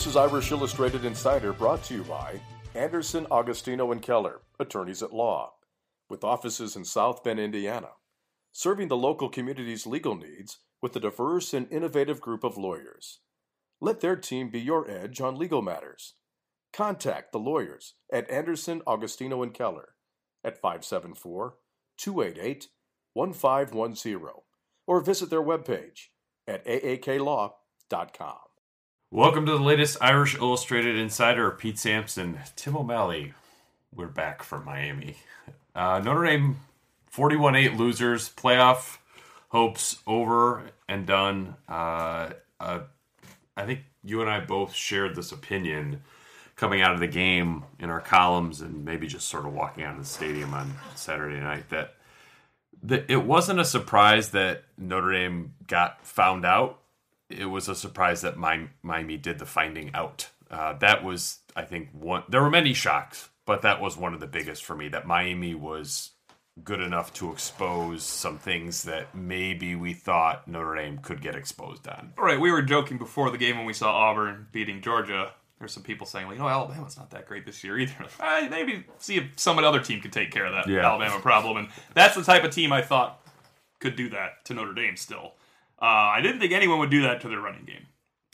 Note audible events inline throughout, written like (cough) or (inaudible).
This is Irish Illustrated Insider brought to you by Anderson, Agostino, and Keller, attorneys at law, with offices in South Bend, Indiana, serving the local community's legal needs with a diverse and innovative group of lawyers. Let their team be your edge on legal matters. Contact the lawyers at Anderson, Agostino, and Keller at 574 288 1510 or visit their webpage at aaklaw.com. Welcome to the latest Irish Illustrated Insider. Pete Sampson, Tim O'Malley. We're back from Miami. Uh, Notre Dame 41 8 losers, playoff hopes over and done. Uh, uh, I think you and I both shared this opinion coming out of the game in our columns and maybe just sort of walking out of the stadium on Saturday night that, that it wasn't a surprise that Notre Dame got found out it was a surprise that Miami did the finding out. Uh, that was, I think, one. There were many shocks, but that was one of the biggest for me. That Miami was good enough to expose some things that maybe we thought Notre Dame could get exposed on. All right, we were joking before the game when we saw Auburn beating Georgia. There's some people saying, well, you know, Alabama's not that great this year either." (laughs) I maybe see if some other team could take care of that yeah. Alabama problem, and that's the type of team I thought could do that to Notre Dame still. Uh, I didn't think anyone would do that to their running game.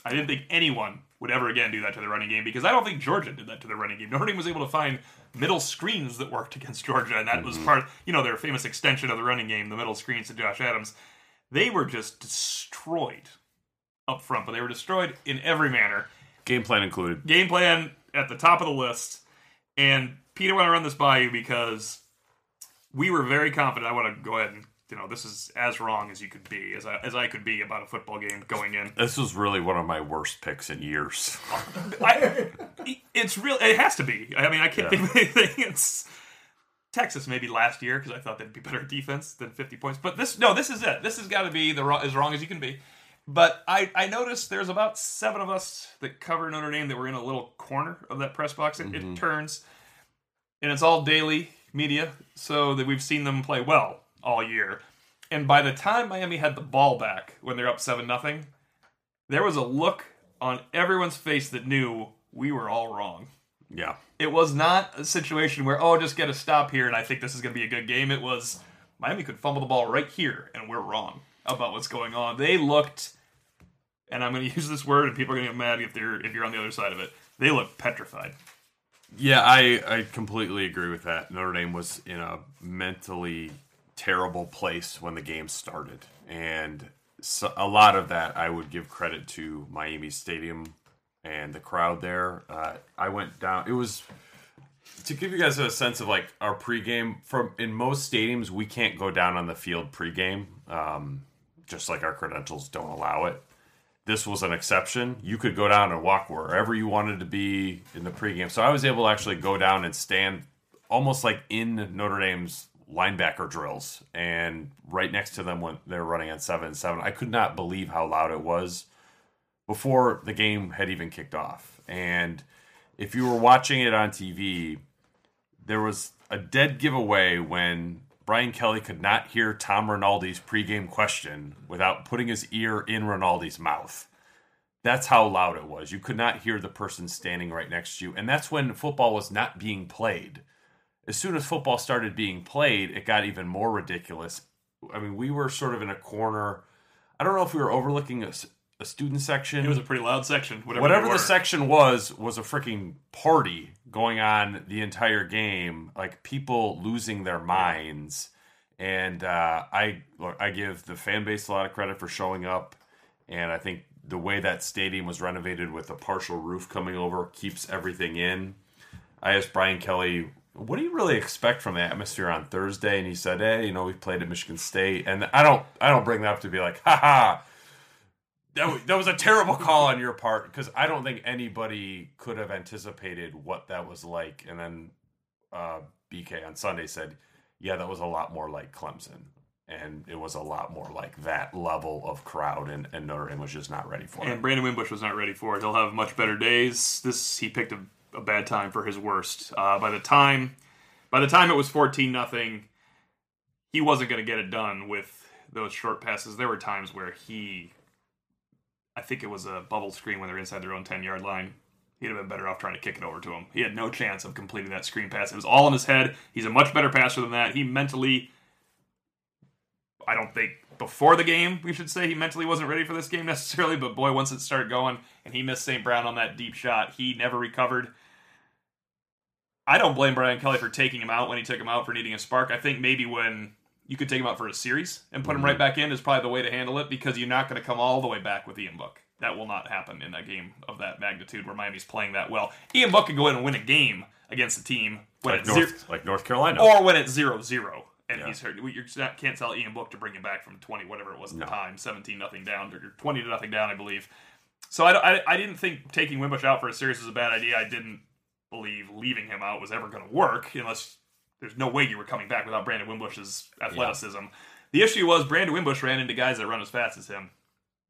I didn't think anyone would ever again do that to the running game because I don't think Georgia did that to the running game. Notre Dame was able to find middle screens that worked (laughs) against Georgia, and that mm-hmm. was part, you know, their famous extension of the running game, the middle screens to Josh Adams. They were just destroyed up front, but they were destroyed in every manner. Game plan included. Game plan at the top of the list. And Peter, I want to run this by you because we were very confident. I want to go ahead and you know this is as wrong as you could be as I, as I could be about a football game going in. This was really one of my worst picks in years. I, it's real. It has to be. I mean, I can't yeah. think of anything. (laughs) It's Texas maybe last year because I thought they'd be better defense than 50 points. But this no, this is it. This has got to be the as wrong as you can be. But I, I noticed there's about seven of us that cover Notre Dame that were in a little corner of that press box. It, mm-hmm. it turns, and it's all daily media, so that we've seen them play well all year. And by the time Miami had the ball back when they're up 7 nothing, there was a look on everyone's face that knew we were all wrong. Yeah. It was not a situation where, oh, just get a stop here and I think this is going to be a good game. It was Miami could fumble the ball right here and we're wrong about what's going on. They looked, and I'm going (laughs) to use this word and people are going to get mad if they're if you're on the other side of it. They looked petrified. Yeah, I I completely agree with that. Notre Dame was in a mentally terrible place when the game started. And so a lot of that I would give credit to Miami Stadium and the crowd there. Uh, I went down, it was to give you guys a sense of like our pregame from in most stadiums we can't go down on the field pregame um, just like our credentials don't allow it this was an exception you could go down and walk wherever you wanted to be in the pregame so i was able to actually go down and stand almost like in notre dame's linebacker drills, and right next to them when they're running on seven seven, I could not believe how loud it was before the game had even kicked off. And if you were watching it on TV, there was a dead giveaway when Brian Kelly could not hear Tom Rinaldi's pregame question without putting his ear in Rinaldi's mouth. That's how loud it was. You could not hear the person standing right next to you. And that's when football was not being played as soon as football started being played, it got even more ridiculous. I mean, we were sort of in a corner. I don't know if we were overlooking a, a student section. It was a pretty loud section. Whatever, whatever the section was, was a freaking party going on the entire game. Like people losing their minds. And uh, I look, I give the fan base a lot of credit for showing up, and I think the way that stadium was renovated with a partial roof coming over keeps everything in. I asked Brian Kelly what do you really expect from the atmosphere on Thursday? And he said, hey, you know, we played at Michigan State, and I don't, I don't bring that up to be like, ha ha. That, that was a terrible call on your part because I don't think anybody could have anticipated what that was like. And then uh, BK on Sunday said, yeah, that was a lot more like Clemson. And it was a lot more like that level of crowd, and, and Notre Dame was just not ready for it. And Brandon Wimbush was not ready for it. He'll have much better days. This he picked a a bad time for his worst. Uh, by the time by the time it was fourteen nothing, he wasn't going to get it done with those short passes. There were times where he I think it was a bubble screen when they're inside their own 10 yard line. He'd have been better off trying to kick it over to him. He had no chance of completing that screen pass. It was all in his head. He's a much better passer than that. He mentally, I don't think before the game, we should say he mentally wasn't ready for this game necessarily, but boy, once it started going and he missed St. Brown on that deep shot, he never recovered. I don't blame Brian Kelly for taking him out when he took him out for needing a spark. I think maybe when you could take him out for a series and put mm-hmm. him right back in is probably the way to handle it because you're not going to come all the way back with Ian Book. That will not happen in a game of that magnitude where Miami's playing that well. Ian Book could go in and win a game against a team when like, it's North, zero, like North Carolina, or when it's zero zero and yeah. he's hurt. You can't tell Ian Book to bring him back from twenty, whatever it was at no. the time, seventeen nothing down or twenty to nothing down, I believe. So I, I, I, didn't think taking Wimbush out for a series was a bad idea. I didn't believe leaving him out was ever going to work unless there's no way you were coming back without Brandon Wimbush's athleticism. Yeah. The issue was Brandon Wimbush ran into guys that run as fast as him.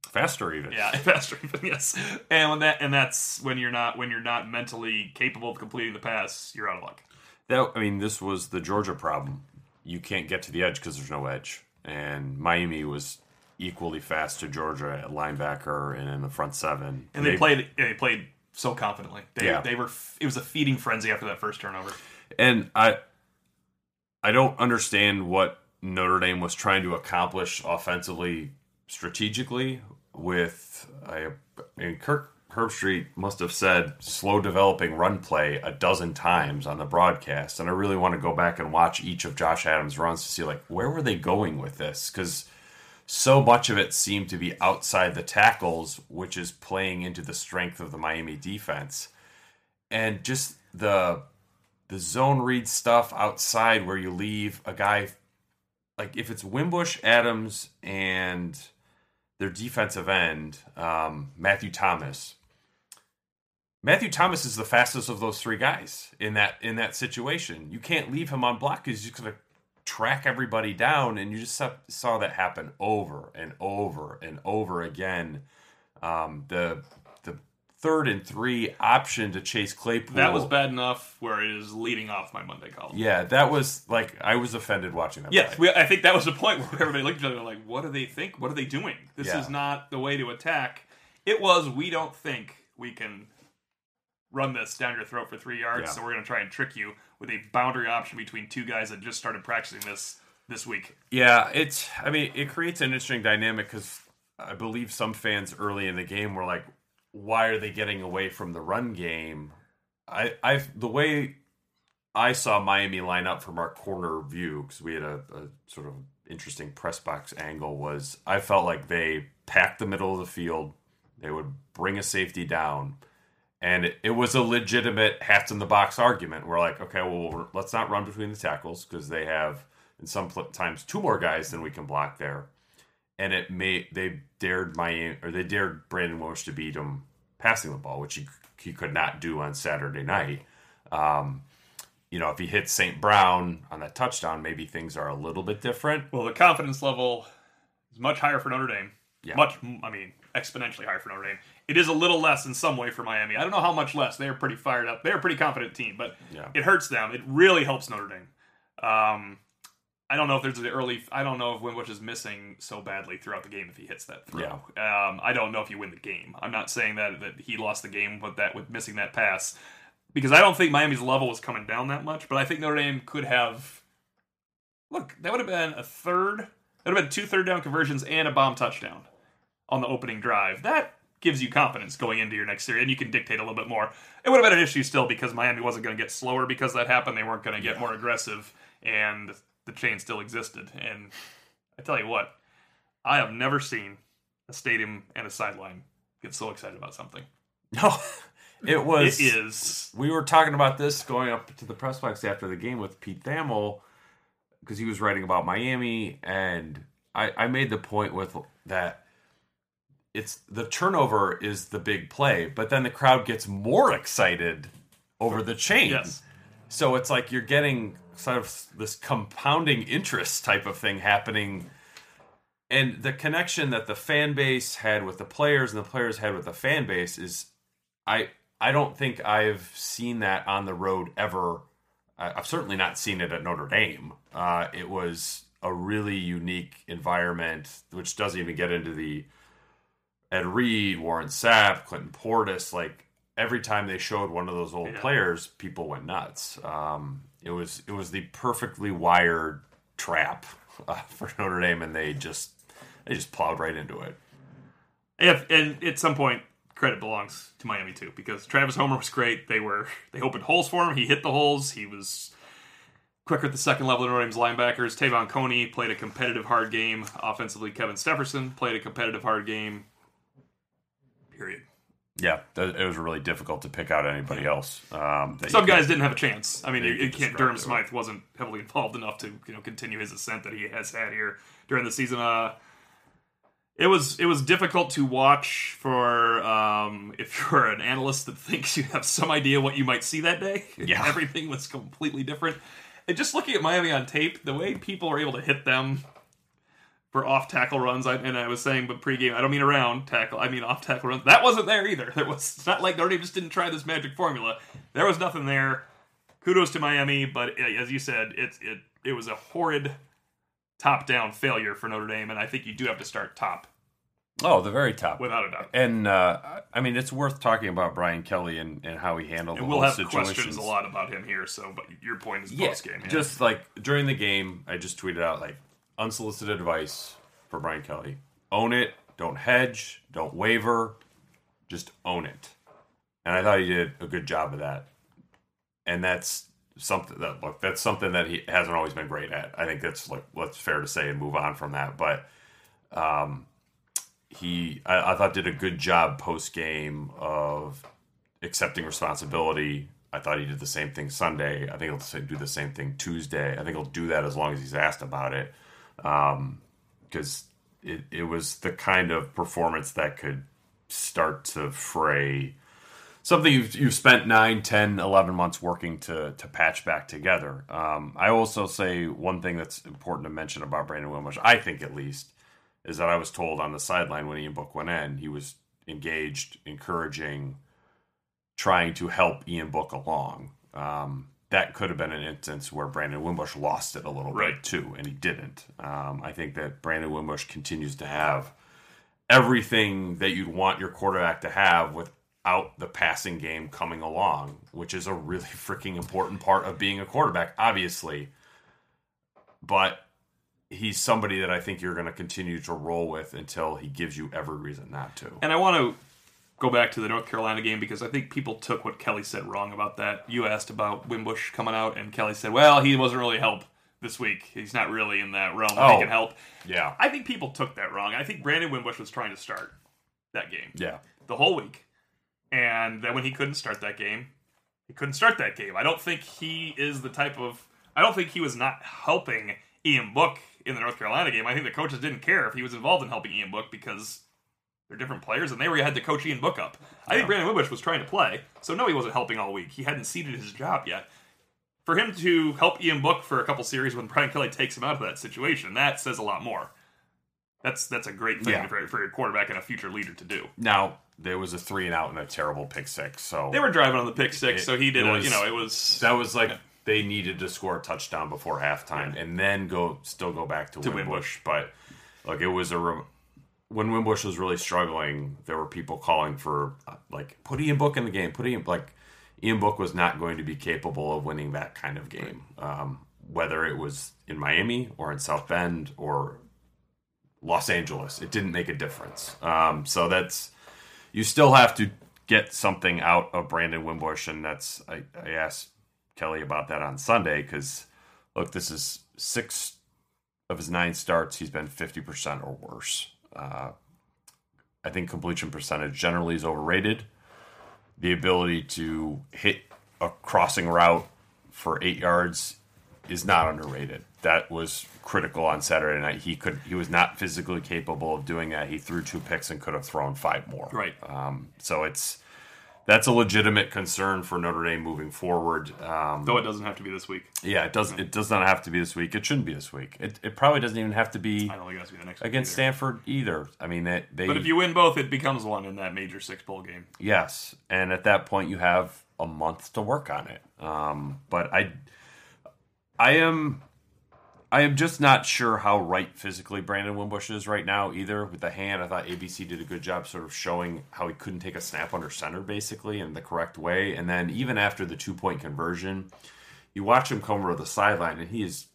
Faster even. Yeah, (laughs) faster even, yes. And when that and that's when you're not when you're not mentally capable of completing the pass, you're out of luck. That I mean, this was the Georgia problem. You can't get to the edge because there's no edge. And Miami was equally fast to Georgia at linebacker and in the front seven. And they, they played they played so confidently. They, yeah. they were it was a feeding frenzy after that first turnover. And I I don't understand what Notre Dame was trying to accomplish offensively strategically with I mean Kirk Herbstreit must have said slow developing run play a dozen times on the broadcast and I really want to go back and watch each of Josh Adams runs to see like where were they going with this cuz so much of it seemed to be outside the tackles which is playing into the strength of the Miami defense and just the the zone read stuff outside where you leave a guy like if it's Wimbush, Adams, and their defensive end, um, Matthew Thomas. Matthew Thomas is the fastest of those three guys in that in that situation. You can't leave him on block because he's just gonna track everybody down, and you just saw, that happen over and over and over again. Um, the third and three option to Chase Claypool. That was bad enough where it is leading off my Monday column. Yeah, that was like I was offended watching that. Yes, we, I think that was the point where everybody looked at each other like, "What do they think? What are they doing? This yeah. is not the way to attack." It was. We don't think we can run this down your throat for three yards, yeah. so we're going to try and trick you with a boundary option between two guys that just started practicing this this week. Yeah, it's. I mean, it creates an interesting dynamic because I believe some fans early in the game were like, why are they getting away from the run game? I I the way I saw Miami line up from our corner view because we had a, a, sort of interesting press box angle was I felt like they packed the middle of the field. They would bring a safety down, and it, it was a legitimate hats in the box argument. We're like, okay, well, let's not run between the tackles because they have in some times two more guys than we can block there and it made they dared Miami or they dared Brandon Walsh to beat him passing the ball, which he he could not do on Saturday night. Um, you know, if he hits St. Brown on that touchdown, maybe things are a little bit different. Well, the confidence level is much higher for Notre Dame. Yeah. Much, I mean, exponentially higher for Notre Dame. It is a little less in some way for Miami. I don't know how much less. They're pretty fired up. They're a pretty confident team, but yeah. it hurts them. It really helps Notre Dame. Um, I don't know if there's the early. I don't know if Wimbush is missing so badly throughout the game if he hits that throw. Yeah. Um, I don't know if you win the game. I'm not saying that that he lost the game with that with missing that pass because I don't think Miami's level was coming down that much. But I think Notre Dame could have. Look, that would have been a third. That would have been two third down conversions and a bomb touchdown on the opening drive. That gives you confidence going into your next series, and you can dictate a little bit more. It would have been an issue still because Miami wasn't going to get slower because that happened. They weren't going to get yeah. more aggressive, and the chain still existed. And I tell you what, I have never seen a stadium and a sideline get so excited about something. (laughs) No, it was. It is. We were talking about this going up to the press box after the game with Pete Thamel because he was writing about Miami, and I, I made the point with that. It's the turnover is the big play, but then the crowd gets more excited over the chain. Yes. So it's like you're getting sort of this compounding interest type of thing happening and the connection that the fan base had with the players and the players had with the fan base is i i don't think i've seen that on the road ever i've certainly not seen it at notre dame uh, it was a really unique environment which doesn't even get into the Ed Reed, Warren Sapp, Clinton Portis, like every time they showed one of those old yeah. players, people went nuts. Um, it was it was the perfectly wired trap uh, (laughs) for Notre Dame, and they just they just plowed right into it. If and at some point, credit belongs to Miami too, because Travis Homer was great. They were (laughs) they opened holes for him. He hit the holes. He was quicker at the second level than Notre Dame's linebackers. Te'von Coney played a competitive hard game offensively. Kevin Stepherson played a competitive hard game. Period. Yeah, it was really difficult to pick out anybody else. Um, Some guys didn't have a chance. I mean, it, can't. Durham Smythe wasn't heavily (laughs) involved enough to you know continue his ascent that he has had here during the season. Uh, it was it was difficult to watch for um, (laughs) if you're an analyst that thinks you have some idea what you might see that day. (laughs) Yeah, everything was completely different. And just looking at Miami on tape, the way people are able to hit them for off tackle runs. I, and I was saying, but pregame, I don't mean around tackle. I mean off tackle runs. That wasn't there either. There was. It's not like Notre Dame just didn't try this magic formula. There was nothing there. Kudos to Miami, but as you said, it it it was a horrid top down failure for Notre Dame, and I think you do have to start top. Oh, the very top, without a doubt. And uh, I mean, it's worth talking about Brian Kelly and, and how he handled. And we'll have situations. questions a lot about him here. So, but your point is yeah, post game. Yeah. Just like during the game, I just tweeted out like unsolicited advice for Brian Kelly. Own it. Don't hedge. Don't waver. Just own it. And I thought he did a good job of that. And that's something that look that's something that he hasn't always been great at. I think that's like what's fair to say and move on from that. But um, he I, I thought did a good job post game of accepting responsibility. I thought he did the same thing Sunday. I think he'll do the same thing Tuesday. I think he'll do that as long as he's asked about it. Um, because it, it was the kind of performance that could start to fray something you've, you've spent 9 10 11 months working to, to patch back together. Um, i also say one thing that's important to mention about brandon wimbush i think at least is that i was told on the sideline when ian book went in he was engaged encouraging trying to help ian book along. Um, that could have been an instance where Brandon Wimbush lost it a little right. bit too, and he didn't. Um, I think that Brandon Wimbush continues to have everything that you'd want your quarterback to have without the passing game coming along, which is a really (laughs) freaking important part of being a quarterback, obviously. But he's somebody that I think you're going to continue to roll with until he gives you every reason not to. And I want to go back to the North Carolina game because I think people took what Kelly said wrong about that. You asked about Wimbush coming out, and Kelly said, "Well, he wasn't really help this week. He's not really in that realm oh, he can help." Yeah, I think people took that wrong. I think Brandon Wimbush was trying to start that game. Yeah, the whole week, and then when he couldn't start that game, he couldn't start that game. I don't think he is the type of. I don't think he was not helping Ian Book in the North Carolina game. I think the coaches didn't care if he was involved in helping Ian Book because they're different players, and they were had to coach Ian Book up. I think Brandon Wimbush was trying to play, so no, he wasn't helping all week. He hadn't ceded his job yet. For him to help Ian Book for a couple series when Brian Kelly takes him out of that situation, that says a lot more. That's that's a great thing yeah. for, for your quarterback and a future leader to do. Now there was a three and out and a terrible pick six, so they were driving on the pick six. It, so he did. Was, a, you know, it was that was like yeah. they needed to score a touchdown before halftime yeah. and then go still go back to, to Wimbush. Wimbush. But look, it was a when Wimbush was really struggling, there were people calling for like put Ian Book in the game. Put Ian like Ian Book was not going to be capable of winning that kind of game, um, whether it was in Miami or in South Bend or Los Angeles. It didn't make a difference. Um, so that's you still have to get something out of Brandon Wimbush, and that's I, I asked Kelly about that on Sunday because look, this is six of his nine starts. He's been fifty percent or worse. Uh, I think completion percentage generally is overrated. The ability to hit a crossing route for eight yards is not underrated. That was critical on Saturday night. He could he was not physically capable of doing that. He threw two picks and could have thrown five more. Right. Um, so it's that's a legitimate concern for Notre Dame moving forward. Um, Though it doesn't have to be this week. Yeah, it doesn't. It does not have to be this week. It shouldn't be this week. It, it probably doesn't even have to be. I don't think it has to be the next against either. Stanford either. I mean, they, they. But if you win both, it becomes one in that major six bowl game. Yes, and at that point, you have a month to work on it. Um, but I, I am, I am just not sure how right physically Brandon Wimbush is right now either. With the hand, I thought ABC did a good job sort of showing how he couldn't take a snap under center basically in the correct way. And then even after the two point conversion, you watch him come over the sideline and he is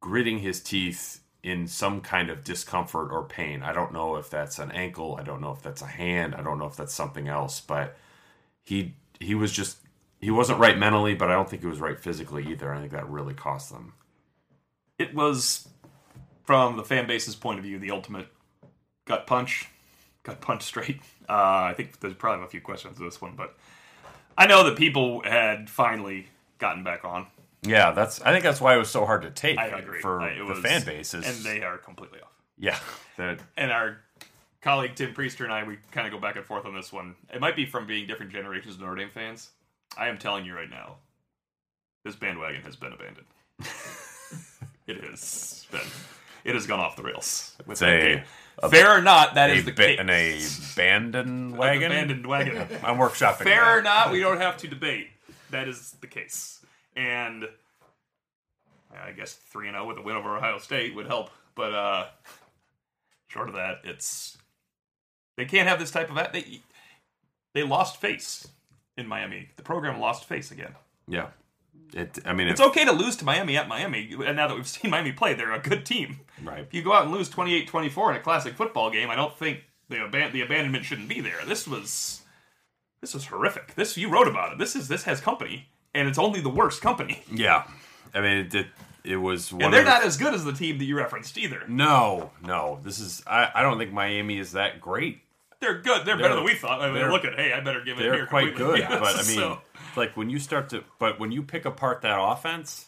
gritting his teeth in some kind of discomfort or pain. I don't know if that's an ankle, I don't know if that's a hand, I don't know if that's something else, but he he was just he wasn't right mentally, but I don't think he was right physically either. I think that really cost them it was from the fan base's point of view the ultimate gut punch, gut punch straight. Uh, I think there's probably a few questions to this one, but I know that people had finally gotten back on. Yeah, that's. I think that's why it was so hard to take. I agree for I, the was, fan bases, and they are completely off. Yeah, and our colleague Tim Prister and I, we kind of go back and forth on this one. It might be from being different generations of Notre Dame fans. I am telling you right now, this bandwagon has been abandoned. (laughs) It has been. It has gone off the rails. With that a, Fair or not, that is the ba- case. In a abandoned wagon. abandoned wagon. (laughs) I'm workshopping. Fair or not, we don't have to debate. That is the case, and I guess three and zero oh with a win over Ohio State would help. But uh, short of that, it's they can't have this type of they they lost face in Miami. The program lost face again. Yeah. It, I mean, it's okay to lose to Miami at Miami. And now that we've (laughs) seen Miami play, they're a good team. Right. If you go out and lose 28-24 in a classic football game, I don't think the aban- the abandonment shouldn't be there. This was this was horrific. This you wrote about it. This is this has company, and it's only the worst company. Yeah, I mean, it it, it was. and they're not as good as the team that you referenced either. No, no. This is. I, I don't think Miami is that great. They're good. They're, they're better than we thought. I mean, look at hey, I better give it. They're here quite completely. good, (laughs) but I mean. So like when you start to, but when you pick apart that offense,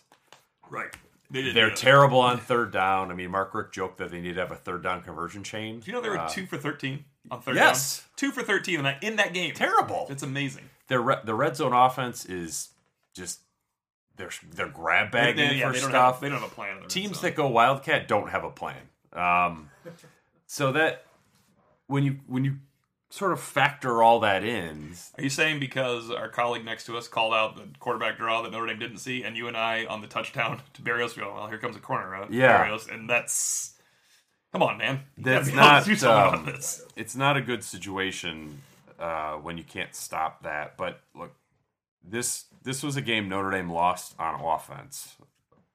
right? They are terrible on third down. I mean, Mark Richt joked that they need to have a third down conversion chain. Do you know they were uh, two for thirteen on third yes. down? two for thirteen in that in that game. Terrible. It's amazing. Their re- the red zone offense is just they're they're grab bagging they, they, yeah, for they stuff. Have, they don't have a plan. Teams that go wildcat don't have a plan. Um, so that when you when you sort of factor all that in. Are you saying because our colleague next to us called out the quarterback draw that Notre Dame didn't see, and you and I on the touchdown to Berrios go, well, here comes a corner, uh, yeah, Berrios, and that's come on, man. That's not. Um, it's not a good situation uh, when you can't stop that. But look, this this was a game Notre Dame lost on offense.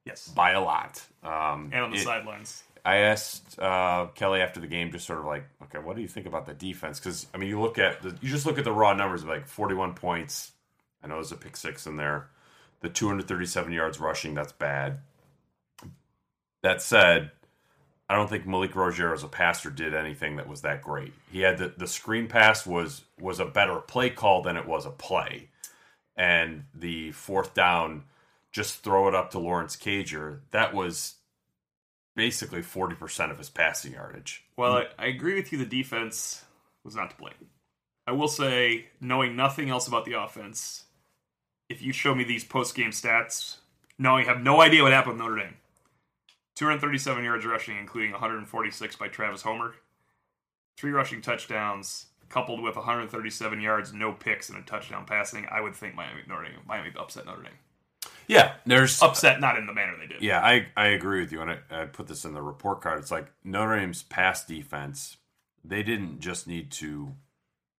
Yes, by a lot, um, and on the it, sidelines. I asked uh, Kelly after the game, just sort of like, okay, what do you think about the defense? Because I mean, you look at the, you just look at the raw numbers, like 41 points. I know there's a pick six in there. The 237 yards rushing, that's bad. That said, I don't think Malik Rosier as a passer did anything that was that great. He had the, the screen pass was was a better play call than it was a play, and the fourth down, just throw it up to Lawrence Cager. That was basically 40% of his passing yardage. Well, I, I, agree with you. The defense was not to blame. I will say, knowing nothing else about the offense, if you show me these post game stats, knowing you have no idea what happened with Notre Dame 237 yards rushing, including 146 by Travis Homer, three rushing touchdowns, coupled with 137 yards, no picks, and a touchdown passing, I would think Miami, Notre Dame, Miami upset Notre Dame. Yeah, there's upset, not in the manner they did. Yeah, I I agree with you, and I, I put this in the report card. It's like Notre Dame's pass defense. They didn't just need to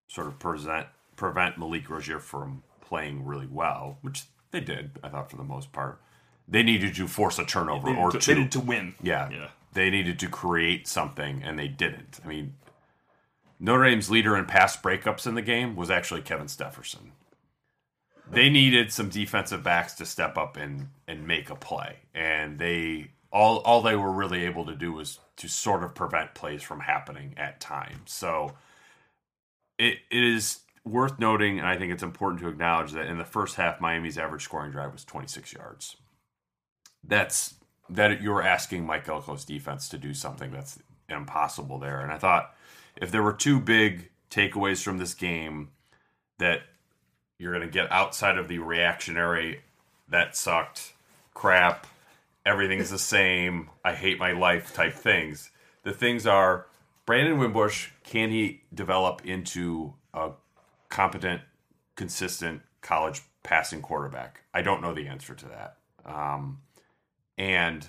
sort of present prevent Malik Rosier from playing really well, which they did. I thought for the most part, they needed to force a turnover or to, two. They needed to win. Yeah, yeah. They needed to create something, and they didn't. I mean, Notre Dame's leader in pass breakups in the game was actually Kevin Stepherson they needed some defensive backs to step up and and make a play, and they all all they were really able to do was to sort of prevent plays from happening at times. So it it is worth noting, and I think it's important to acknowledge that in the first half, Miami's average scoring drive was 26 yards. That's that you're asking Mike Elko's defense to do something that's impossible there. And I thought if there were two big takeaways from this game that you're going to get outside of the reactionary that sucked crap everything's the same i hate my life type things. The things are brandon wimbush can he develop into a competent consistent college passing quarterback? I don't know the answer to that. Um, and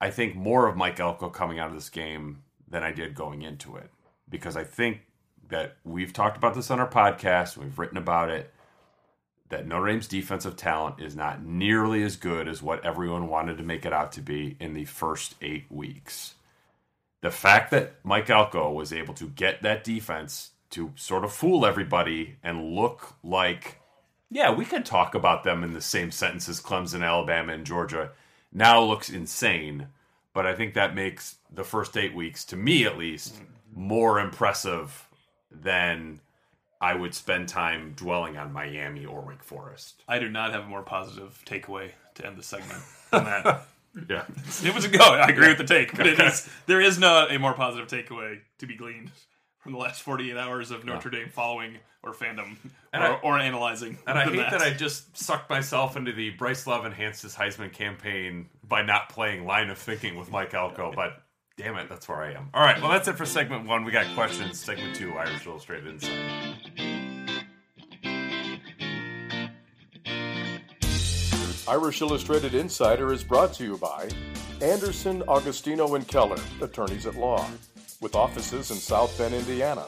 I think more of Mike Elko coming out of this game than I did going into it because I think that we've talked about this on our podcast, we've written about it that Notre Dame's defensive talent is not nearly as good as what everyone wanted to make it out to be in the first eight weeks. The fact that Mike Elko was able to get that defense to sort of fool everybody and look like, yeah, we can talk about them in the same sentence as Clemson, Alabama, and Georgia, now looks insane. But I think that makes the first eight weeks, to me at least, more impressive than I would spend time dwelling on Miami or Wake Forest. I do not have a more positive takeaway to end the segment (laughs) than that. yeah, it was a go. I agree with the take, but okay. there is not a more positive takeaway to be gleaned from the last 48 hours of Notre Dame following or fandom or, I, or, analyzing. And I hate that. that. I just sucked myself into the Bryce Love enhanced his Heisman campaign by not playing line of thinking with Mike Elko, but damn it, that's where I am. All right, well, that's it for segment one. We got questions. Segment two, Irish Illustrated Insight. Irish Illustrated Insider is brought to you by Anderson, Agostino, and Keller, attorneys at law, with offices in South Bend, Indiana,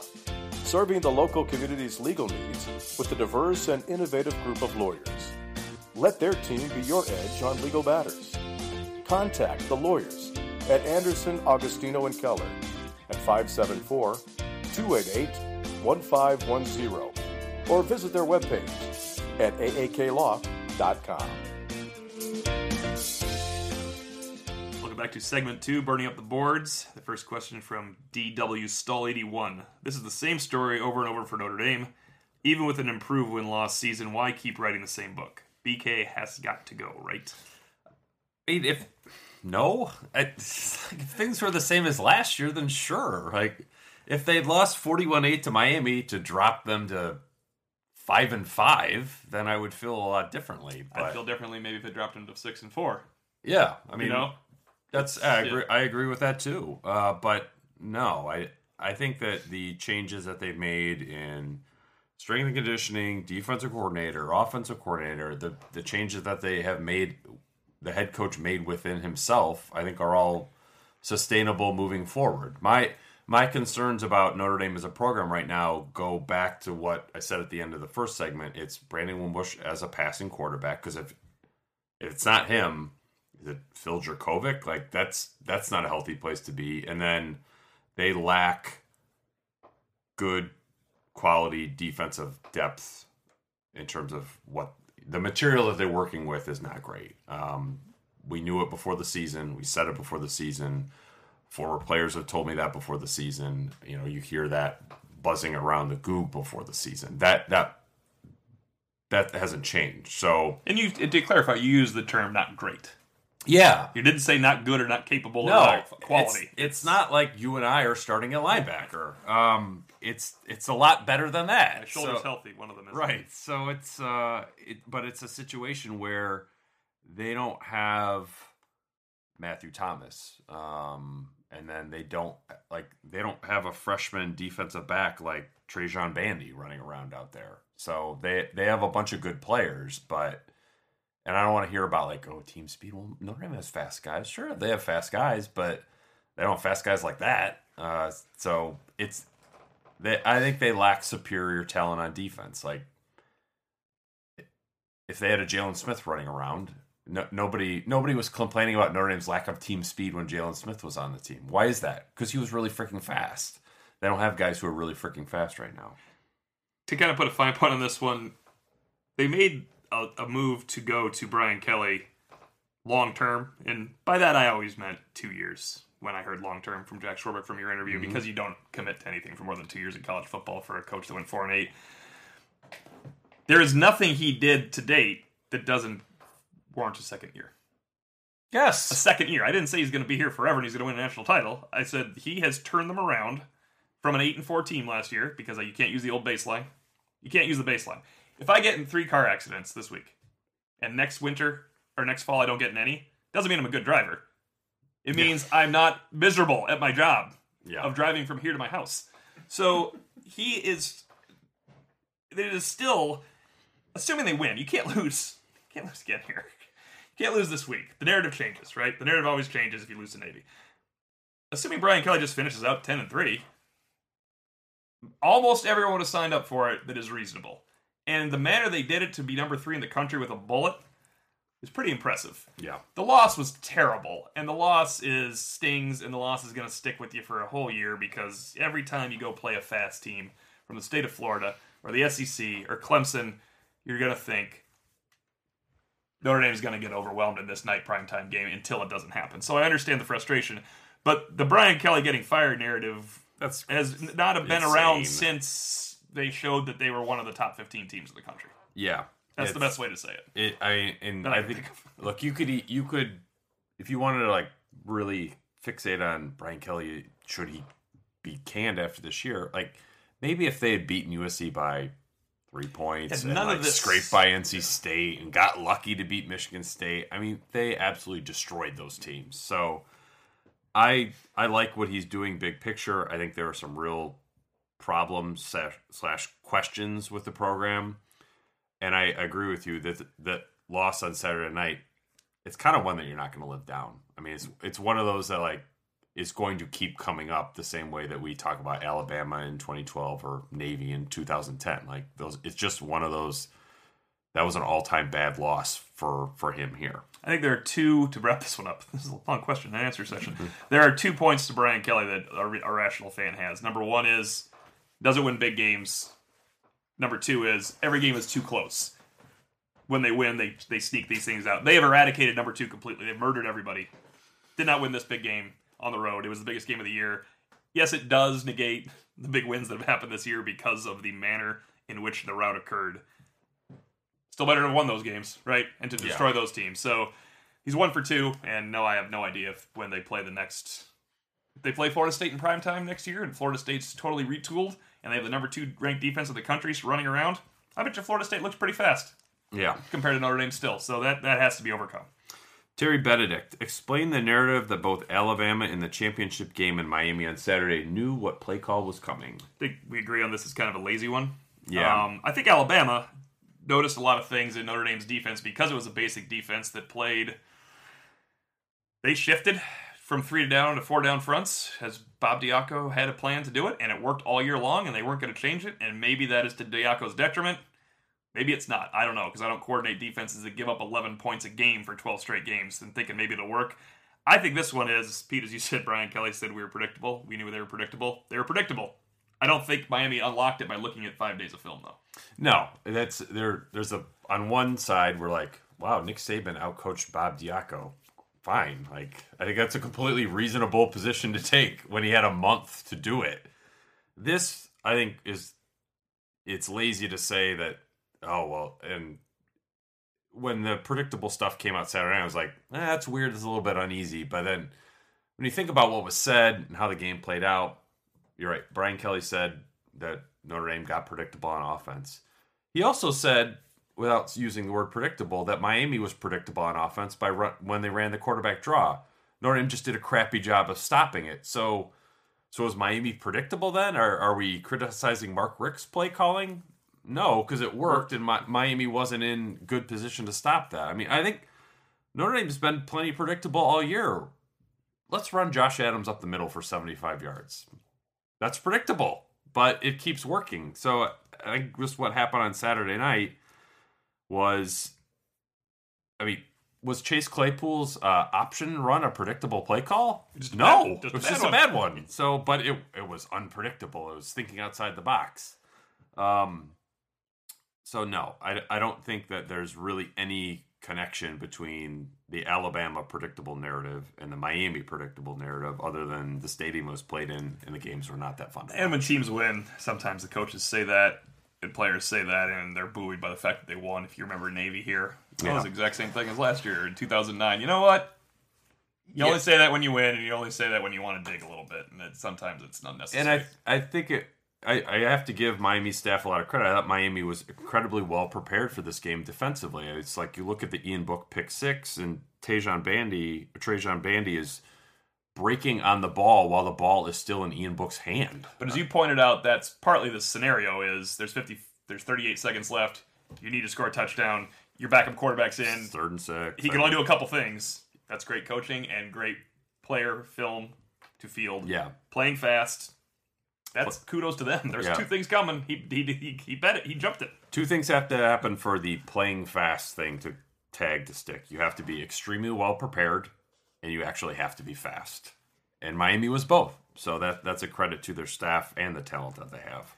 serving the local community's legal needs with a diverse and innovative group of lawyers. Let their team be your edge on legal matters. Contact the lawyers at Anderson, Agostino, and Keller at 574 288 1510 or visit their webpage at aaklaw.com. Welcome back to segment two, burning up the boards. The first question from DW Stall 81. This is the same story over and over for Notre Dame. Even with an improved win loss season, why keep writing the same book? BK has got to go, right? I mean, if no, if (laughs) things were the same as last year, then sure. Like if they'd lost 41-8 to Miami to drop them to five and five, then I would feel a lot differently. But... I'd feel differently maybe if it dropped them to six and four. Yeah, I mean, you know, that's I agree. I agree with that too. Uh, but no, I I think that the changes that they've made in strength and conditioning, defensive coordinator, offensive coordinator, the the changes that they have made, the head coach made within himself, I think are all sustainable moving forward. My my concerns about Notre Dame as a program right now go back to what I said at the end of the first segment. It's Brandon Wimbush as a passing quarterback because if if it's not him, is it Phil Jurkovec? Like that's that's not a healthy place to be. And then they lack good quality defensive depth in terms of what the material that they're working with is not great. Um, we knew it before the season. We said it before the season. Former players have told me that before the season. You know, you hear that buzzing around the goop before the season. That that that hasn't changed. So, and you to clarify, you use the term "not great." Yeah. You didn't say not good or not capable no, or quality. It's, it's, not like you and I are starting a linebacker. Um, it's it's a lot better than that. My shoulder's so, healthy. One of them is right. So it's uh, it, but it's a situation where they don't have Matthew Thomas, um, and then they don't like they don't have a freshman defensive back like Trajan Bandy running around out there. So they they have a bunch of good players, but and I don't want to hear about like, oh, team speed. Well, Notre Dame has fast guys. Sure, they have fast guys, but they don't have fast guys like that. Uh, so it's, they, I think they lack superior talent on defense. Like, if they had a Jaylon Smith running around, no, nobody nobody was complaining about Notre Dame's lack of team speed when Jaylon Smith was on the team. Why is that? Because he was really freaking fast. They don't have guys who are really freaking fast right now. To kind of put a fine point on this one, they made a, a move to go to Brian Kelly long term, and by that I always meant two years when I heard long term from Jack Swarbrick from your interview mm-hmm. because you don't commit to anything for more than two years in college football for a coach that went four and eight. There is nothing he did to date that doesn't warrant a second year. Yes, a second year. I didn't say he's going to be here forever and he's going to win a national title. I said he has turned them around from an eight and four team last year because you can't use the old baseline. You can't use the baseline. If I get in three car accidents this week, and next winter or next fall I don't get in any, doesn't mean I'm a good driver. It means yeah. I'm not miserable at my job yeah. of driving from here to my house. So he is. It is still, assuming they win. You can't lose. You can't lose again here. can't lose this week. The narrative changes, right? The narrative always changes if you lose the Navy. Assuming Brian Kelly just finishes up 10 and 3, almost everyone would have signed up for it that is reasonable. And the manner they did it to be number three in the country with a bullet is pretty impressive. Yeah. The loss was terrible, and the loss is stings, and the loss is going to stick with you for a whole year because every time you go play a fast team from the state of Florida or the SEC or Clemson, you're going to think Notre Dame is going to get overwhelmed in this night primetime game until it doesn't happen. So I understand the frustration, but the Brian Kelly getting fired narrative That's has not been insane. around since they showed that they were one of the top 15 teams in the country. yeah. That's the best way to say it. It, I and I I think think (laughs) look, you could eat, you could if you wanted to like really fixate on Brian Kelly, should he be canned after this year? Like maybe if they had beaten USC by three points And and, like this- scraped by NC State and got lucky to beat Michigan State. I mean, they absolutely destroyed those teams. So I I like what he's doing big picture. I think there are some real problems slash, questions with the program and I agree with you that that loss on Saturday night, it's kind of one that you're not going to live down. I mean, it's it's one of those that like is going to keep coming up the same way that we talk about Alabama in 2012 or Navy in 2010. Like those, it's just one of those. That was an all-time bad loss for for him here. I think there are two to wrap this one up. (laughs) This is a long question and answer session. there are two points to Brian Kelly that a, a rational fan has. Number one is doesn't win big games. Number two is every game is too close. When they win, they they sneak these things out. They have eradicated number two completely. They've murdered everybody. Did not win this big game on the road. It was the biggest game of the year. Yes, it does negate the big wins that have happened this year because of the manner in which the route occurred. Still better to have won those games, right? And to destroy those teams. So he's one for two, and no, I have no idea if when they play the next. If they play Florida State in prime time next year, and Florida State's totally retooled, and they have the number two ranked defense of the country running around, I bet you Florida State looks pretty fast Yeah. compared to Notre Dame still. So that that has to be overcome. Terry Benedict, explain the narrative that both Alabama in the championship game in Miami on Saturday knew what play call was coming. I think we agree on this is kind of a lazy one. Yeah. Um, I think Alabama noticed a lot of things in Notre Dame's defense because it was a basic defense that played. They shifted from three to down to four down fronts as Bob Diaco had a plan to do it, and it worked all year long, and they weren't going to change it. And maybe that is to Diaco's detriment. Maybe it's not. I don't know because I don't coordinate defenses that give up 11 points a game for 12 straight games and thinking maybe it'll work. I think this one is, Pete, as you said, Brian Kelly said we were predictable. We knew they were predictable. They were predictable. I don't think Miami unlocked it by looking at five days of film, though. No, that's there. There's a on one side we're like, wow, Nick Saban outcoached Bob Diaco. Fine, like I think that's a completely reasonable position to take when he had a month to do it. This I think is it's lazy to say that. Oh well, and when the predictable stuff came out Saturday, I was like, eh, that's weird. It's a little bit uneasy. But then when you think about what was said and how the game played out, you're right. Brian Kelly said that Notre Dame got predictable on offense. He also said, without using the word predictable, that Miami was predictable on offense by run, when they ran the quarterback draw. Notre Dame just did a crappy job of stopping it. So, so is Miami predictable then? Or are we criticizing Mark Richt's play calling? No, because it worked, and Mi- Miami wasn't in good position to stop that. I mean, I think Notre Dame's been plenty predictable all year. Let's run Josh Adams up the middle for 75 yards. That's predictable, but it keeps working. So I think just what happened on Saturday night was, I mean, was Chase Claypool's uh, option run a predictable play call? Just no, bad- just it was just one. a bad one. So, but it it was unpredictable. It was thinking outside the box. Um, so no, I, I don't think that there's really any connection between the Alabama predictable narrative and the Miami predictable narrative, other than the stadium was played in and the games were not that fun. And when teams win, sometimes the coaches say that and players say that, and they're buoyed by the fact that they won. If you remember Navy here, that was the exact same thing as last year in 2009. You know what? You only say that when you win, and you only say that when you want to dig a little bit, and it, sometimes it's not necessary. and. I I think it. I, I have to give Miami staff a lot of credit. I thought Miami was incredibly well prepared for this game defensively. It's like you look at the Ian Book pick six, and Tejon Bandy, Trajan Bandy is breaking on the ball while the ball is still in Ian Book's hand. But as you pointed out, that's partly the scenario. Is there's 50, there's 38 seconds left. You need to score a touchdown. your backup quarterback's in. Third and six. He can only do a couple things. That's great coaching and great player film to field. Yeah. Playing fast. That's kudos to them. There's Yeah. two things coming. He, he he he bet it. He jumped it. Two things have to happen for the playing fast thing to tag to stick. You have to be extremely well prepared, and you actually have to be fast. And Miami was both, so that that's a credit to their staff and the talent that they have.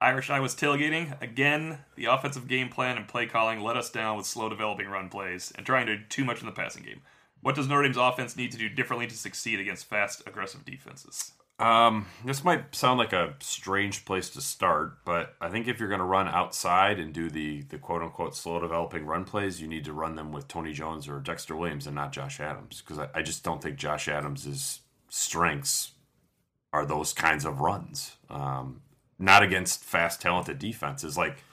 Irish I was tailgating. Again, the offensive game plan and play calling let us down with slow developing run plays and trying to do too much in the passing game. What does Notre Dame's offense need to do differently to succeed against fast, aggressive defenses? Um, this might sound like a strange place to start, but I think if you're going to run outside and do the the quote unquote slow developing run plays, you need to run them with Tony Jones or Dexter Williams and not Josh Adams because I, I just don't think Josh Adams's strengths are those kinds of runs. Um, not against fast, talented defenses. Like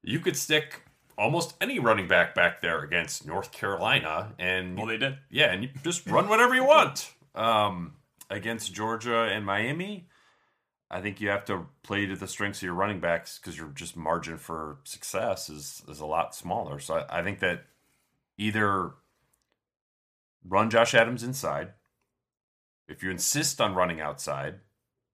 you could stick almost any running back back there against North Carolina, and Well, they did. yeah, and you just run whatever you want. Um, against Georgia and Miami, I think you have to play to the strengths of your running backs because your just margin for success is is a lot smaller. So I, I think that either run Josh Adams inside. If you insist on running outside,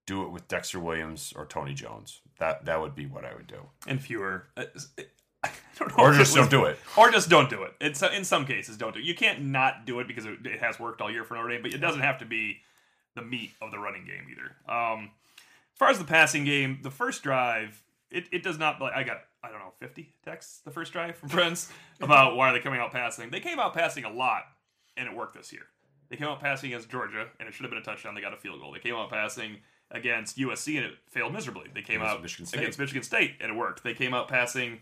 do it with Dexter Williams or Tony Jones. That that would be what I would do. And fewer. Uh, (laughs) I don't know Or just was- don't do it. Or just don't do it. It's in some cases don't do it. You can't not do it because it, it has worked all year for Notre Dame, but it doesn't have to be the meat of the running game either. Um, as far as the passing game, the first drive, it, it does not. like I got I don't know fifty texts the first drive from (laughs) friends about why are they coming out passing. They came out passing a lot, and it worked this year. They came out passing against Georgia, and it should have been a touchdown. They got a field goal. They came out passing against USC, and it failed miserably. They came out Michigan against Michigan State, and it worked. They came out passing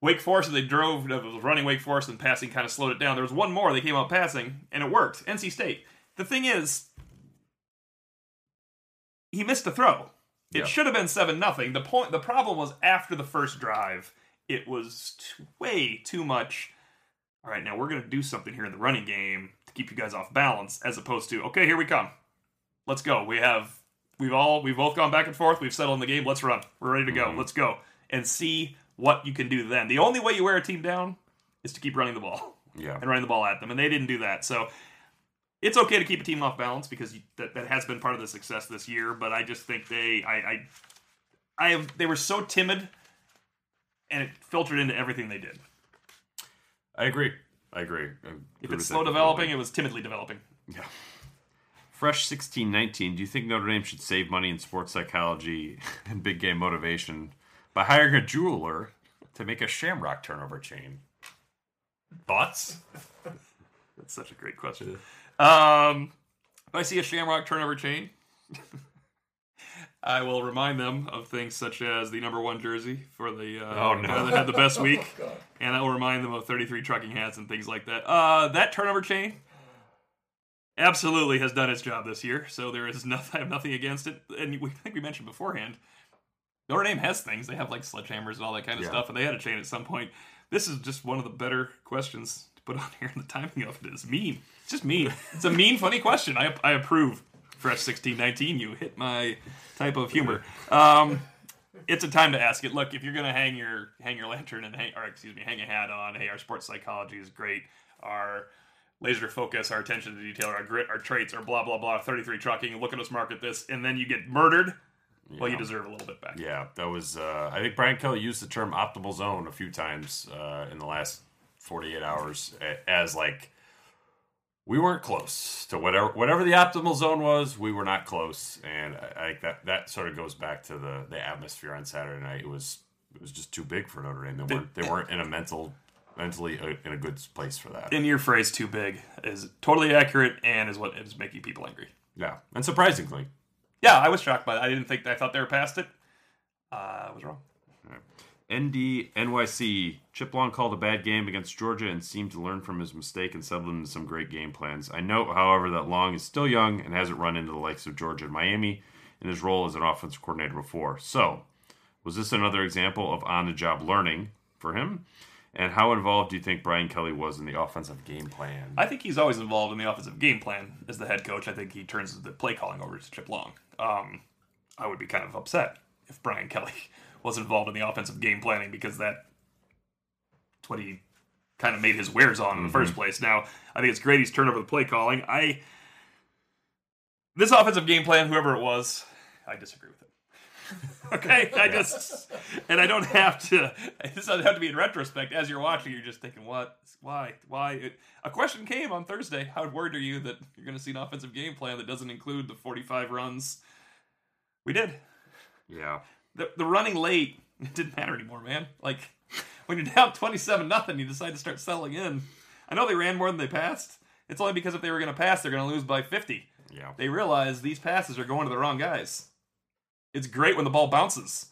Wake Forest, and they drove, it was running Wake Forest, and passing kind of slowed it down. There was one more, they came out passing, and it worked. NC State. The thing is, he missed a throw. It Yeah. should have been seven nothing. The point, the problem was after the first drive, it was t- way too much. All right, now we're going to do something here in the running game to keep you guys off balance, as opposed to okay, here we come, let's go. We have we've all we've both gone back and forth. We've settled in the game. Let's run. We're ready to go. Mm-hmm. Let's go and see what you can do then. The only way you wear a team down is to keep running the ball Yeah. and running the ball at them, and they didn't do that. So it's okay to keep a team off balance because you, that that has been part of the success this year. But I just think they I I, I have they were so timid, and it filtered into everything they did. I agree. I agree. I If it's slow developing, it was timidly developing. Yeah. Fresh sixteen nineteen. Do you think Notre Dame should save money in sports psychology (laughs) and big game motivation by hiring a jeweler to make a shamrock turnover chain? Thoughts? (laughs) That's such a great question. Um, if I see a Shamrock turnover chain, (laughs) I will remind them of things such as the number one jersey for the uh, Oh, no. guy that had the best (laughs) week, and I will remind them of 33 trucking hats and things like that. Uh, that turnover chain absolutely has done its job this year, so there is nothing. (laughs) I have nothing against it. And we I think we mentioned beforehand, Notre Dame has things. They have like sledgehammers and all that kind of Yeah. stuff, and they had a chain at some point. This is just one of the better questions to put on here. And the timing of it is mean. It's just mean. It's a mean, funny question. I, I approve. Fresh sixteen nineteen. You hit my type of humor. Um, it's a time to ask it. Look, if you're gonna hang your hang your lantern and hang, or excuse me, hang a hat on. Hey, our sports psychology is great. Our laser focus, our attention to detail, our grit, our traits, our blah blah blah. Thirty three trucking. Look at us market this, and then you get murdered. Well, you deserve a little bit back. Yeah, that was. Uh, I think Brian Kelly used the term optimal zone a few times uh, in the last 48 hours as like we weren't close to whatever whatever the optimal zone was. We were not close, and I, think that that sort of goes back to the the atmosphere on Saturday night. It was it was just too big for Notre Dame. They weren't they weren't in a mental mentally uh, in a good place for that. In your phrase, too big is totally accurate and is what is making people angry. Yeah, and surprisingly, Yeah, I was shocked by that. I didn't think I thought they were past it. Uh, I was wrong. ND NYC Chip Long called a bad game against Georgia and seemed to learn from his mistake and settled into some great game plans. I note, however, that Long is still young and hasn't run into the likes of Georgia and Miami in his role as an offensive coordinator before. So, was this another example of on-the-job learning for him? And how involved do you think Brian Kelly was in the offensive game plan? I think he's always involved in the offensive game plan as the head coach. I think he turns the play calling over to Chip Long. Um, I would be kind of upset if Brian Kelly was involved in the offensive game planning because that what he kind of made his wares on in the first mm-hmm. place. Now, I think it's great he's turned over the play calling. I this offensive game plan, whoever it was, I disagree with it. (laughs) okay, I just and I don't have to. This doesn't have to be in retrospect. As you're watching, you're just thinking, "What? Why? Why?" It, a question came on Thursday. How worried are you that you're going to see an offensive game plan that doesn't include the 45 runs? We did. Yeah. The the running late it (laughs) didn't matter anymore, man. Like when you're down 27 nothing, you decide to start selling in. I know they ran more than they passed. It's only because if they were going to pass, they're going to lose by 50. Yeah. They realize these passes are going to the wrong guys. It's great when the ball bounces.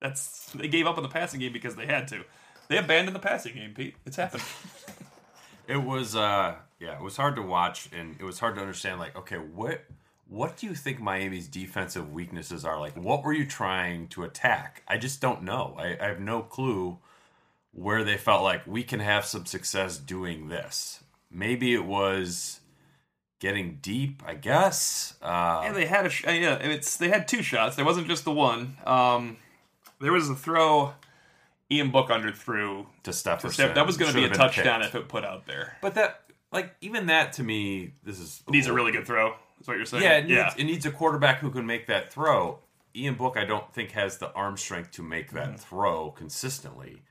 That's they gave up on the passing game because they had to. They abandoned the passing game, Pete. It's happened. (laughs) (laughs) It was uh yeah, it was hard to watch and it was hard to understand like okay, what what do you think Miami's defensive weaknesses are? Like what were you trying to attack? I just don't know. I, I have no clue where they felt like we can have some success doing this. Maybe it was getting deep, I guess. Uh, yeah, they had a sh- yeah. It's they had two shots. There wasn't just the one. Um, there was a throw. Ian Book underthrew to Steph. To Steph. That was going to be a touchdown picked. if it put out there. But that, like, even that to me, this is needs a really good throw. Is what you're saying? Yeah, it needs, it needs a quarterback who can make that throw. Ian Book, I don't think has the arm strength to make that mm-hmm. throw consistently.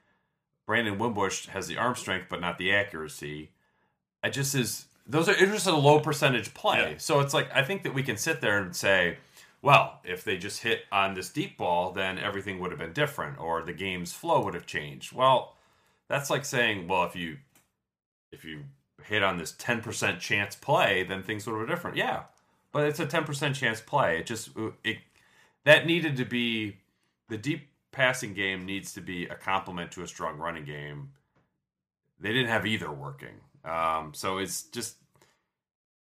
Brandon Wimbush has the arm strength, but not the accuracy. I just is those are just a low percentage play. Yeah. So it's like I think that we can sit there and say, well, if they just hit on this deep ball, then everything would have been different, or the game's flow would have changed. Well, that's like saying, well, if you if you hit on this ten percent chance play, then things would have been different. Yeah, but it's a ten percent chance play. It just it that needed to be the deep passing game needs to be a complement to a strong running game. They didn't have either working. Um, so it's just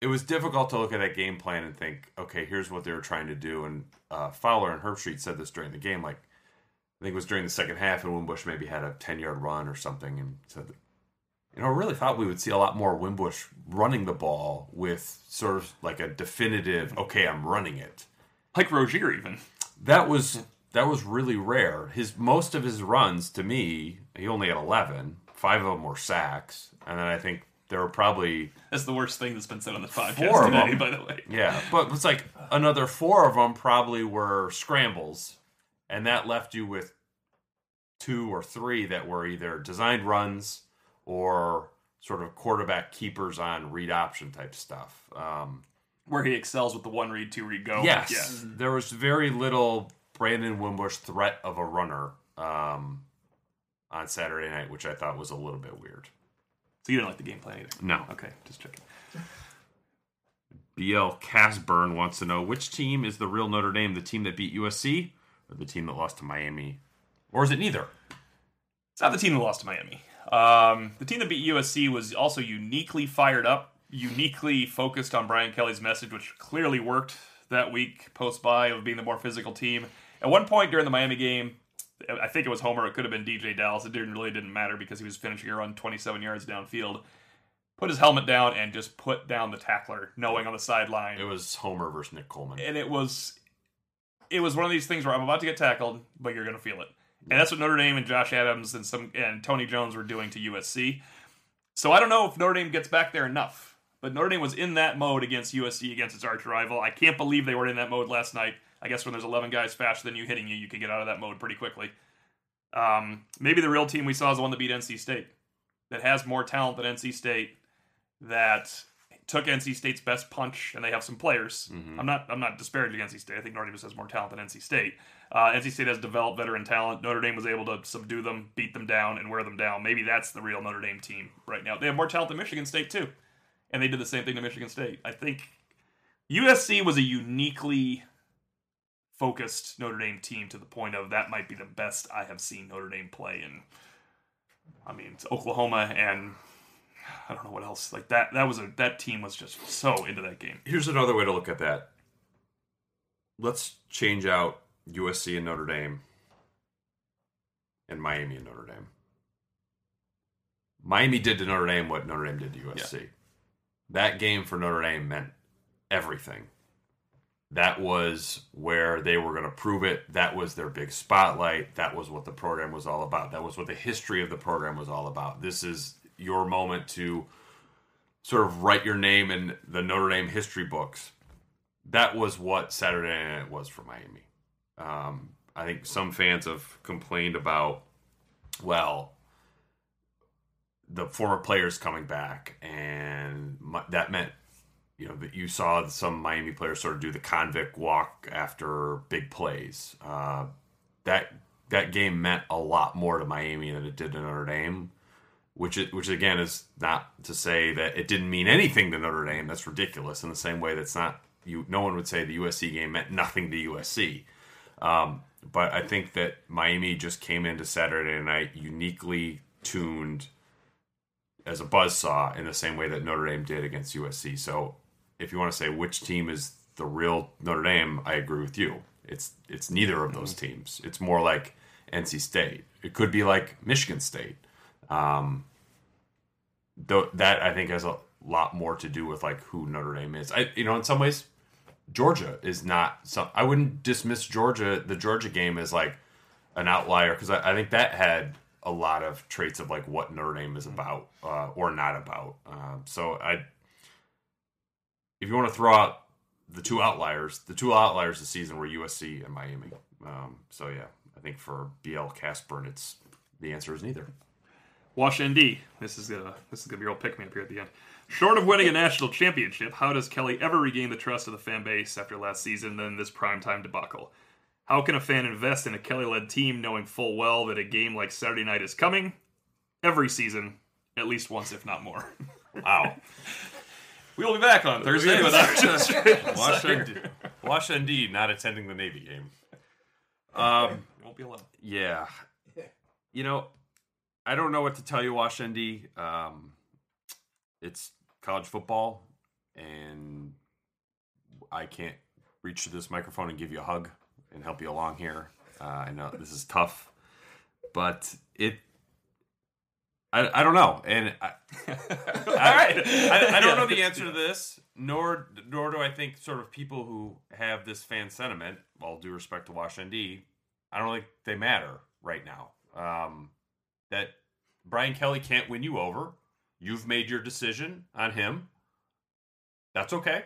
it was difficult to look at that game plan and think, okay, here's what they were trying to do. And uh, Fowler and Herbstreit said this during the game, like I think it was during the second half, and Wimbush maybe had a ten yard run or something, and said, you know, I really thought we would see a lot more Wimbush running the ball with sort of like a definitive, okay, I'm running it, like Rosier even. That was that was really rare. His most of his runs to me, he only had eleven. Five of them were sacks, and then I think there were probably that's the worst thing that's been said on the podcast four today, by the way. Yeah, but it's like another four of them probably were scrambles, and that left you with two or three that were either designed runs or sort of quarterback keepers on read option type stuff. Um, Where he excels with the one read, two read go. Yes, yeah. there was very little Brandon Wimbush threat of a runner um, on Saturday night, which I thought was a little bit weird. So you didn't like the game plan either? No. Okay, just checking. BL Casburn wants to know which team is the real Notre Dame, the team that beat USC or the team that lost to Miami? Or is it neither? It's not the team that lost to Miami. Um, the team that beat USC was also uniquely fired up, uniquely focused on Brian Kelly's message, which clearly worked that week post by of being the more physical team. At one point during the Miami game, I think it was Homer. It could have been DJ Dallas. It didn't really didn't matter because he was finishing a run 27 yards downfield. Put his helmet down and just put down the tackler, knowing on the sideline. It was Homer versus Nick Coleman, and it was it was one of these things where I'm about to get tackled, but you're going to feel it. And that's what Notre Dame and Josh Adams and some and Tony Jones were doing to USC. So I don't know if Notre Dame gets back there enough. But Notre Dame was in that mode against USC against its arch rival. I can't believe they were in that mode last night. I guess when there's 11 guys faster than you hitting you, you can get out of that mode pretty quickly. Um, maybe the real team we saw is the one that beat NC State, that has more talent than NC State, that took NC State's best punch, and they have some players. Mm-hmm. I'm not I'm not disparaging NC State. I think Notre Dame has more talent than NC State. Uh, NC State has developed veteran talent. Notre Dame was able to subdue them, beat them down, and wear them down. Maybe that's the real Notre Dame team right now. They have more talent than Michigan State too, and they did the same thing to Michigan State. I think USC was a uniquely focused Notre Dame team to the point of that might be the best I have seen Notre Dame play in. I mean, it's Oklahoma and I don't know what else. Like that, that was a that team was just so into that game. Here's another way to look at that. Let's change out USC and Notre Dame and Miami and Notre Dame. Miami did to Notre Dame what Notre Dame did to USC. Yeah. That game for Notre Dame meant everything that was where they were going to prove it. That was their big spotlight. That was what the program was all about. That was what the history of the program was all about. This is your moment to sort of write your name in the Notre Dame history books. That was what Saturday night was for Miami. Um, I think some fans have complained about, well, the former players coming back, and that meant you know that you saw some Miami players sort of do the convict walk after big plays. Uh, that that game meant a lot more to Miami than it did to Notre Dame, which it, which again is not to say that it didn't mean anything to Notre Dame. That's ridiculous. In the same way that's not you. No one would say the USC game meant nothing to USC. Um, but I think that Miami just came into Saturday night uniquely tuned as a buzz saw in the same way that Notre Dame did against USC. So if you want to say which team is the real Notre Dame, I agree with you. It's it's neither of those mm-hmm. teams. It's more like NC State. It could be like Michigan State. Um, though that I think has a lot more to do with like who Notre Dame is. I you know in some ways Georgia is not some. I wouldn't dismiss Georgia the Georgia game as like an outlier because I, I think that had a lot of traits of like what Notre Dame is about uh, or not about. Uh, so I, if you want to throw out the two outliers, the two outliers this season were USC and Miami. Um, so yeah, I think for BL Casper, it's the answer is neither. Wash ND. This is gonna this is gonna be real pick me up here at the end. Short of winning a national championship, how does Kelly ever regain the trust of the fan base after last season and this primetime debacle? How can a fan invest in a Kelly led team knowing full well that a game like Saturday night is coming every season, at least once, if not more? Wow. (laughs) we will be back on Thursday with our (laughs) Wash, ND, Wash ND not attending the Navy game. Um, won't be alone. Yeah. You know, I don't know what to tell you, Wash ND. Um, it's college football, and I can't reach to this microphone and give you a hug and help you along here. Uh, I know this is tough, but it. I, I don't know, and I, (laughs) I, I, I, don't know the answer to this. Nor nor do I think sort of people who have this fan sentiment. All due respect to Wash ND, I don't think they matter right now. Um, that Brian Kelly can't win you over. You've made your decision on him. That's okay.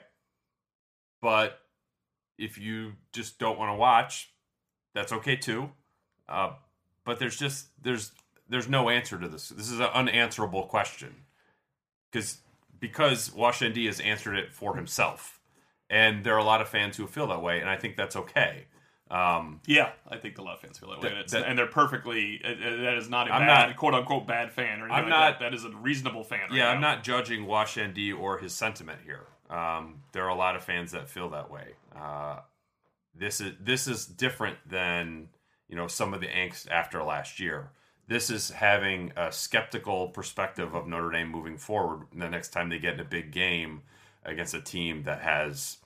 But if you just don't want to watch, that's okay too. Uh, but there's just there's there's no answer to this. This is an unanswerable question because because Wash ND has answered it for himself, and there are a lot of fans who feel that way, and I think that's okay. Um, yeah, I think a lot of fans feel that way, that, that, and they're perfectly. that is not a I'm bad, not, quote unquote bad fan, or I'm like not. That. that is a reasonable fan. Right yeah, now. I'm not judging Wash ND or his sentiment here. Um, there are a lot of fans that feel that way. Uh, this is this is different than you know some of the angst after last year. This is having a skeptical perspective of Notre Dame moving forward. The next time they get in a big game against a team that has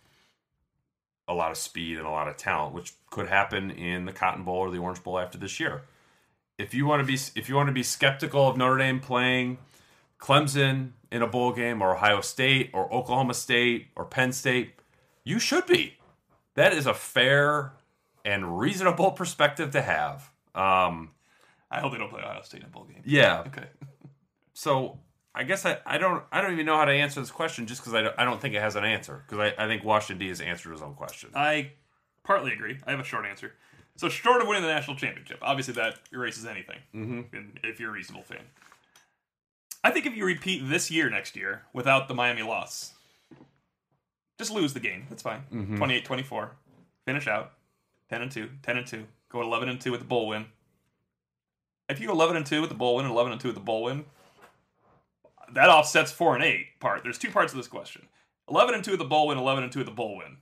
a lot of speed and a lot of talent, which could happen in the Cotton Bowl or the Orange Bowl after this year. If you want to be if you want to be skeptical of Notre Dame playing Clemson in a bowl game or Ohio State or Oklahoma State or Penn State, you should be. That is a fair and reasonable perspective to have. Um, I hope they don't play Ohio State in a bowl game. Yeah. (laughs) Okay. so I guess I, I don't I don't even know how to answer this question just because I don't, I don't think it has an answer because I, I think Wash ND has answered his own question. I partly agree. I have a short answer. So short of winning the national championship, obviously that erases anything. Mm-hmm. If you're a reasonable fan, I think if you repeat this year next year without the Miami loss, just lose the game. That's fine. Mm-hmm. 28-24. Finish out 10 and 2, 10 and 2. Go 11 and 2 with the bowl win. If you go 11 and 2 with the bowl win and 11 and 2 with the bowl win, that offsets four and eight part. There's two parts of this question. Eleven and two at the bowl win, eleven and two at the bowl win.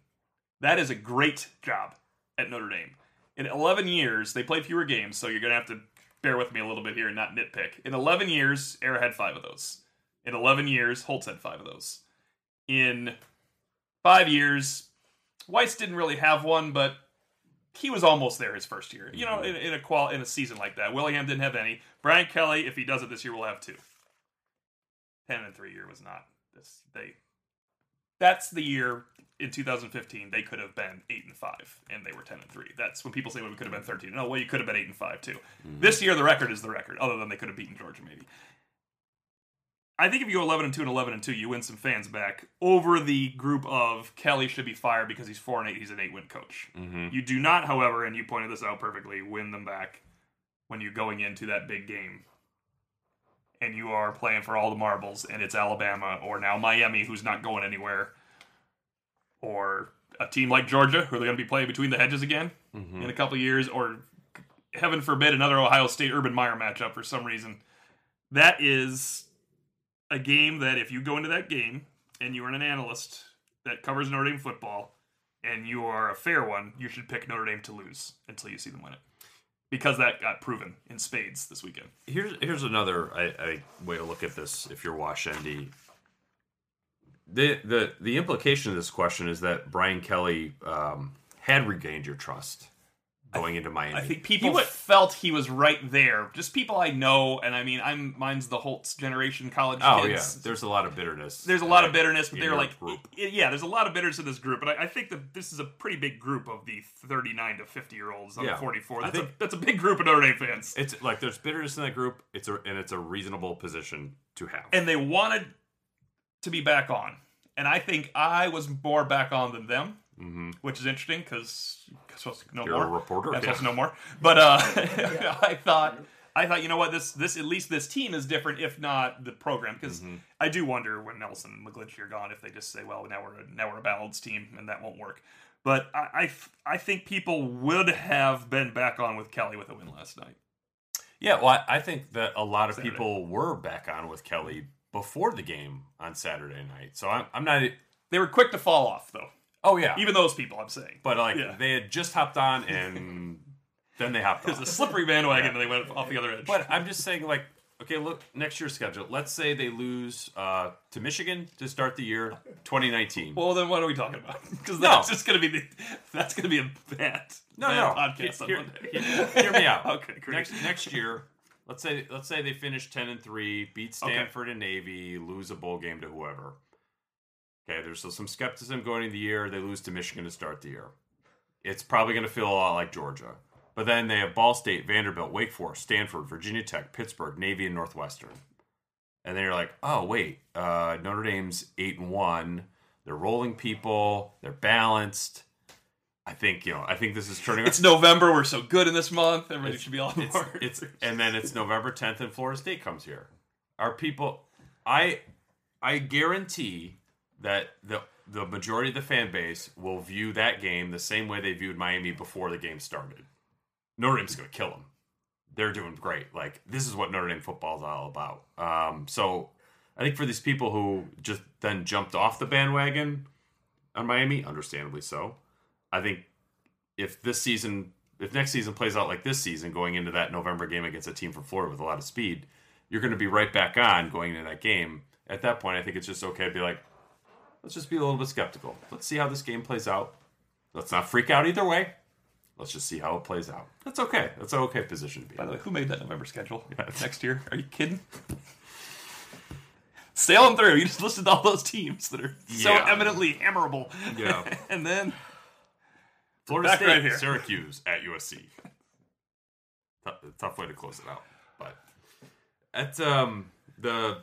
That is a great job at Notre Dame. In 11 years, they played fewer games, so you're gonna have to bear with me a little bit here and not nitpick. In 11 years, Ara had five of those. In 11 years, Holtz had five of those. In five years, Weis didn't really have one, but he was almost there his first year. You know, mm-hmm. in, in a qual in a season like that, Willingham didn't have any. Brian Kelly, if he does it this year, will have two ten and three year was not this. They that's the year in 2015 they could have been eight and five, and they were 10 and three. That's when people say well, we could have been 13. No, well, you could have been eight and five too. Mm-hmm. This year the record is the record, other than they could have beaten Georgia maybe. I think if you go 11 and 2 and 11 and 2, you win some fans back over the group of Kelly should be fired because he's 4 and 8, he's an 8 win coach. Mm-hmm. You do not, however, and you pointed this out perfectly, win them back when you're going into that big game and you are playing for all the marbles and it's Alabama or now Miami who's not going anywhere or a team like Georgia who are they going to be playing between the hedges again mm-hmm. in a couple years or heaven forbid another Ohio State Urban Meyer matchup for some reason. That is a game that if you go into that game and you are an analyst that covers Notre Dame football and you are a fair one, you should pick Notre Dame to lose until you see them win it because that got proven in spades this weekend. Here's here's another I, I, way to look at this. If you're Wash ND, the the the implication of this question is that Brian Kelly um, had regained your trust going into Miami. I think people he felt he was right there. Just people I know, and I mean, I'm mine's the Holtz generation college. Oh kids. yeah, there's a lot of bitterness. There's a lot of bitterness, but they're like, group. yeah, there's a lot of bitterness in this group, But I, I, think that this is a pretty big group of the 39 to 50 year olds on yeah. 44. That's a that's a big group of Notre Dame fans. It's like there's bitterness in that group. It's a and it's a reasonable position to have. And they wanted to be back on, and I think I was more back on than them mm-hmm. which is interesting because supposed to know You're more. A reporter, I'm supposed to know more. But uh, (laughs) I thought I thought you know what this this at least this team is different, if not the program, because mm-hmm. I do wonder when Nelson and McGlinchey are gone if they just say, well, now we're a, now we're a balanced team and that won't work. But I, I, I think people would have been back on with Kelly with a win last night. Yeah, well, I think that a lot of Saturday. people were back on with Kelly before the game on Saturday night. So I'm, I'm not. They were quick to fall off, though. Oh yeah, even those people, I'm saying. But like yeah. they had just hopped on and (laughs) then they hopped. There's a slippery bandwagon, yeah. and they went off the other edge. But I'm just saying, like, okay, look next year's schedule. Let's say they lose uh, to Michigan to start the year 2019. Well, then what are we talking about? (laughs) Because that's no. just going to be the, that's going to be a bad no bad no podcast on Monday. Hear, hear me out. (laughs) okay, great. Next next year. Let's say let's say they finish ten and three, beat Stanford okay. and Navy, lose a bowl game to whoever. Okay, there's still some skepticism going into the year. They lose to Michigan to start the year. It's probably going to feel a lot like Georgia. But then they have Ball State, Vanderbilt, Wake Forest, Stanford, Virginia Tech, Pittsburgh, Navy, and Northwestern. And then you're like, oh wait, uh, Notre Dame's eight and one. They're rolling people. They're balanced. I think you know. I think this is turning. It's November. We're so good in this month. Everybody should be all it's, it's and then it's November 10th, and Florida State comes here. Our people, I, I guarantee that the the majority of the fan base will view that game the same way they viewed Miami before the game started. Notre Dame's going to kill them. They're doing great. Like this is what Notre Dame football is all about. Um, so I think for these people who just then jumped off the bandwagon on Miami, understandably so. I think if this season, if next season plays out like this season, going into that November game against a team from Florida with a lot of speed, you're going to be right back on going into that game. At that point, I think it's just okay to be like, let's just be a little bit skeptical. Let's see how this game plays out. Let's not freak out either way. Let's just see how it plays out. That's okay. That's an okay position to be. By the way, who made that November schedule yeah. next year? Are you kidding? Sailing through. You just listed all those teams that are so yeah. eminently hammerable. Yeah. (laughs) and then Florida State, right here. Syracuse at USC. Tough, tough way to close it out, but at um the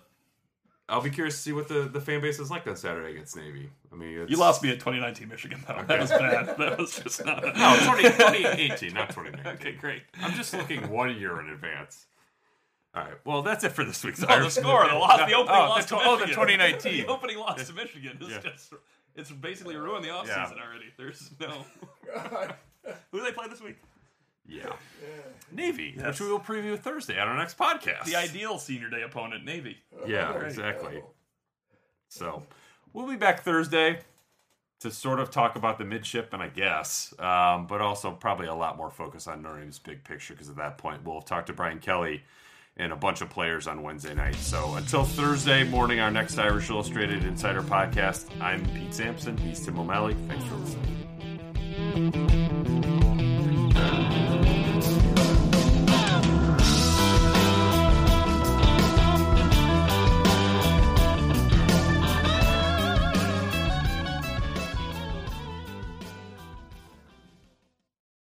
I'll be curious to see what the, the fan base is like on Saturday against Navy. I mean, it's... you lost me at 2019 Michigan though. Okay. That was bad. (laughs) That was just not. A... no, 20, 2018, not 2019. Okay, great. I'm just looking one year in advance. All right. Well, that's it for this week's. No, (laughs) oh, the score, the loss, the oh, opening oh, loss the, to oh, the 2019. (laughs) the opening loss to Michigan is yeah. just. It's basically ruined the offseason yeah. already. There's no. Who do they play this week? Yeah. Navy, yes. which we will preview Thursday on our next podcast. The ideal senior day opponent, Navy. Yeah, exactly. So we'll be back Thursday to sort of talk about the midshipman, I guess, um, but also probably a lot more focus on Notre Dame's big picture because at that point we'll talk to Brian Kelly and a bunch of players on Wednesday night. So until Thursday morning, our next Irish Illustrated Insider podcast, I'm Pete Sampson. He's Tim O'Malley. Thanks for listening.